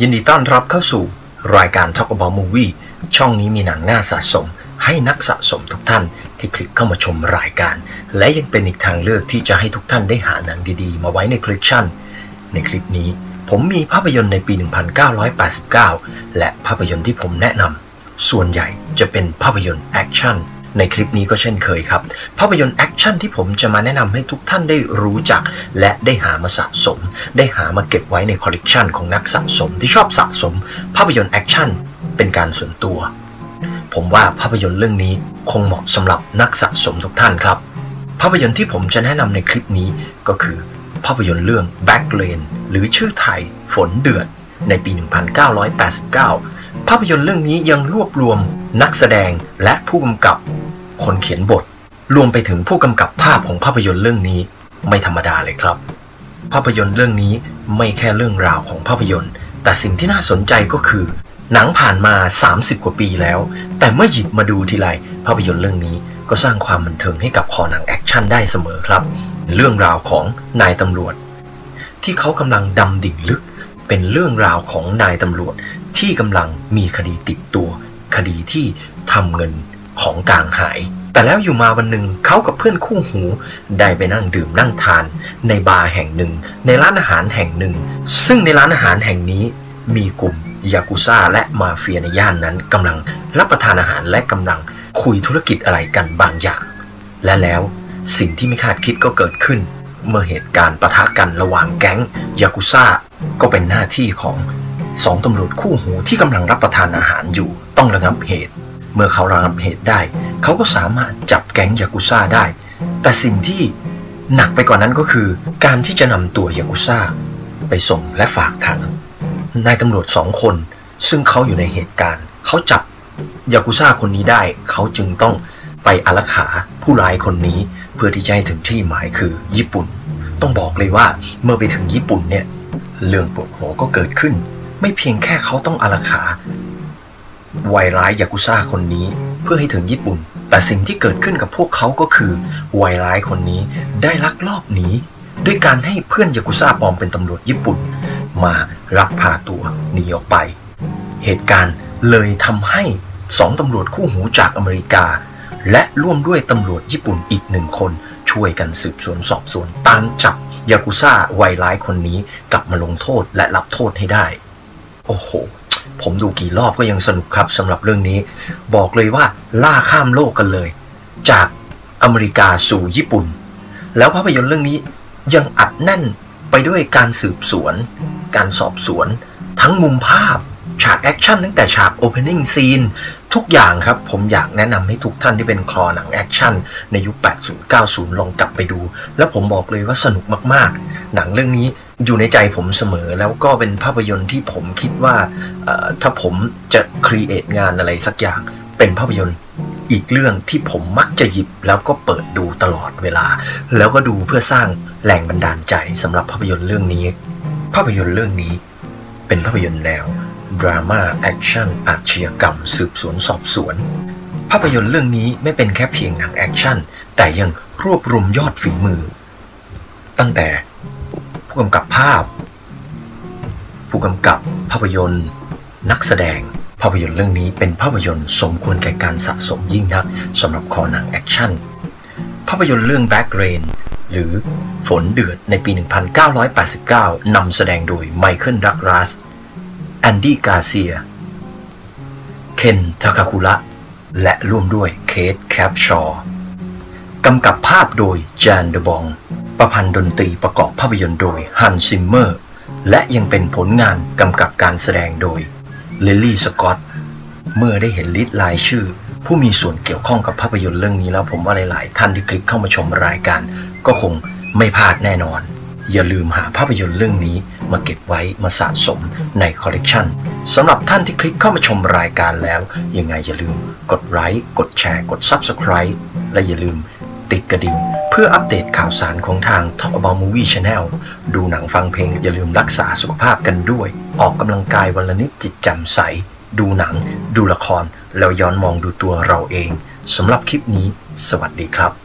ยินดีต้อนรับเข้าสู่รายการ Talk About Movie ช่องนี้มีหนังน่าสะสม ให้นักสะสมทุกท่านที่คลิกเข้ามาชมรายการ และยังเป็นอีกทางเลือกที่จะให้ทุกท่านได้หาหนังดีๆ มาไว้ในคอลเลกชัน ในคลิปนี้ ผมมีภาพยนตร์ในปี 1989 และภาพยนตร์ที่ผมแนะนำส่วนใหญ่จะเป็นภาพยนตร์แอคชั่น ในคลิปนี้ก็เช่นเคยครับ ภาพยนตร์แอคชั่นที่ผมจะมาแนะนำให้ทุกท่านได้รู้จัก และได้หามาสะสม ได้หามาเก็บไว้ในคอลเลกชันของนักสะสมที่ชอบสะสม ภาพยนตร์แอคชั่นเป็นการส่วนตัว ผมว่าภาพยนตร์เรื่องนี้คงเหมาะสำหรับนักสะสมทุกท่านครับ ภาพยนตร์ที่ผมจะแนะนำในคลิปนี้ก็คือ ภาพยนตร์เรื่อง Black Rain หรือชื่อไทย ฝนเดือด ในปี 1989 ภาพยนตร์เรื่องนี้ยังรวบรวมนักแสดงและผู้กำกับ คนเขียนบท รวมไปถึงผู้กำกับภาพของภาพยนตร์เรื่องนี้ไม่ธรรมดาเลยครับ ภาพยนตร์เรื่องนี้ไม่แค่เรื่องราวของภาพยนตร์ แต่สิ่งที่น่าสนใจก็คือ หนังผ่านมา 30 กว่าปีแล้ว แต่เมื่อหยิบมาดูทีไรภาพยนตร์เรื่องนี้ก็สร้างความบันเทิงให้กับคอหนังแอคชั่นได้เสมอครับ เรื่องราวของนายตำรวจ ที่เขากำลังดำดิ่งลึก เป็นเรื่องราวของนายตำรวจที่กำลังมีคดีติดตัว คดีที่ทำเงิน ของกลางหาย แต่แล้วอยู่มาวันหนึ่งเขากับเพื่อนคู่หู ได้ไปนั่งดื่มนั่งทาน ในบาร์แห่งหนึ่ง ในร้านอาหารแห่งหนึ่ง ซึ่งในร้านอาหารแห่งนี้มีกลุ่มยากุซ่าและมาเฟียในย่านนั้นกำลังรับประทานอาหารและกำลังคุยธุรกิจอะไรกันบางอย่าง และแล้วสิ่งที่ไม่คาดคิดก็เกิดขึ้น เมื่อเหตุการณ์ปะทะกันระหว่างแก๊งยากุซ่าก็เป็นหน้าที่ของสองตำรวจคู่หูที่กำลังรับประทานอาหารอยู่ต้องระงับเหตุ เมื่อเขาระงับเหตุได้ เขาก็สามารถจับแก๊งยากุซ่าได้ แต่สิ่งที่หนักไปกว่านนั้นก็คือ การที่จะนำตัวยากุซ่า ไปส่งและฝากขังนายตำรวจสองคน ซึ่งเขาอยู่ในเหตุการณ์ เขาจับยากุซ่าคนนี้ได้ เขาจึงต้องไปอารักขาผู้ร้ายคนนี้ เพื่อที่จะให้ถึงที่หมายคือญี่ปุ่น ต้องบอกเลยว่าเมื่อไปถึงญี่ปุ่นเนี่ยเรื่องปวดหัวก็เกิดขึ้น ไม่เพียงแค่เขาต้องอารักขา วัยร้ายยากุซ่าคนนี้เพื่อให้ถึงญี่ปุ่น แต่สิ่งที่เกิดขึ้นกับพวกเขาก็คือวัยร้ายคนนี้ได้ลักลอบหนีด้วยการให้เพื่อนยากุซ่าปลอมเป็นตำรวจญี่ปุ่น มารับพาตัวหนีออกไป เหตุการณ์เลยทำให้สองตำรวจคู่หูจากอเมริกา และร่วมด้วยตำรวจญี่ปุ่นอีกหนึ่งคน ช่วยกันสืบสวนสอบสวนตามจับยากุซ่าวัยร้ายคนนี้กลับมาลงโทษและรับโทษให้ได้ โอ้โห ผมดูกี่รอบก็ยังสนุกครับสำหรับเรื่องนี้ บอกเลยว่าล่าข้ามโลกกันเลย จากอเมริกาสู่ญี่ปุ่น แล้วภาพยนตร์เรื่องนี้ยังอัดแน่นไปด้วยการสืบสวน การสอบสวน ทั้งมุมภาพ ฉากแอคชั่นตั้งแต่ฉาก opening scene ทุกอย่างครับ ผมอยากแนะนำให้ทุกท่านที่เป็นคอหนังแอคชั่นในยุค 80 90 ลองกลับไปดู แล้วผมบอกเลยว่าสนุกมากๆ หนังเรื่องนี้อยู่ในใจผมเสมอแล้วก็เป็นภาพยนตร์ที่ผมคิดว่าถ้าผมจะ create งานอะไรสักอย่าง เป็นภาพยนตร์อีกเรื่องที่ผมมักจะหยิบแล้วก็เปิดดูตลอดเวลา แล้วก็ดูเพื่อสร้างแรงบันดาลใจสำหรับภาพยนตร์เรื่องนี้ ภาพยนตร์เรื่องนี้ เป็นภาพยนตร์แนวดราม่าแอคชั่นอาชญากรรม สืบสวนสอบสวน ภาพยนตร์เรื่องนี้ไม่เป็นแค่เพียงหนังแอคชั่นแต่ยังรวบรวมยอดฝีมือ ตั้งแต่ ผู้กำกับภาพ ผู้กำกับภาพยนตร์ นักแสดง ภาพยนตร์เรื่องนี้เป็นภาพยนตร์สมควรแก่การสะสมยิ่งนักสำหรับคอหนังแอคชั่น ภาพยนตร์เรื่อง Black Rain หรือฝนเดือดในปี 1989 นำแสดงโดยไมเคิลดักลาสแอนดี้การ์เซีย เคนทาคาคุระ และร่วมด้วยเคทแคปชอว์กำกับภาพโดยยานเดอ บองต์ ประพันธ์ดนตรีประกอบภาพยนตร์โดยฮันส์ ซิมเมอร์ และยังเป็นผลงานกำกับการแสดงโดยเลลี่สกอตเมื่อได้เห็น list รายชื่อ ผู้มีส่วนเกี่ยวข้องกับภาพยนตร์เรื่องนี้แล้วผมว่าหลาย ๆ ท่านที่คลิกเข้ามาชมรายการ ก็คงไม่พลาดแน่นอน อย่าลืมหาภาพยนตร์เรื่องนี้มาเก็บไว้มาสะสมในคอลเลกชันสำหรับท่านที่คลิกเข้ามาชมรายการแล้ว ยังไงอย่าลืมกดไลค์กดแชร์ กด Subscribe และอย่าลืม ติดกระดิ่ง เพื่ออัปเดตข่าวสารของทาง Talk About Movie Channel ดูหนังฟังเพลงอย่าลืมรักษาสุขภาพกันด้วย ออกกำลังกายวันละนิดจิตแจ่มใส ดูหนัง ดูละคร แล้วย้อนมองดูตัวเราเองสำหรับคลิปนี้ สวัสดีครับ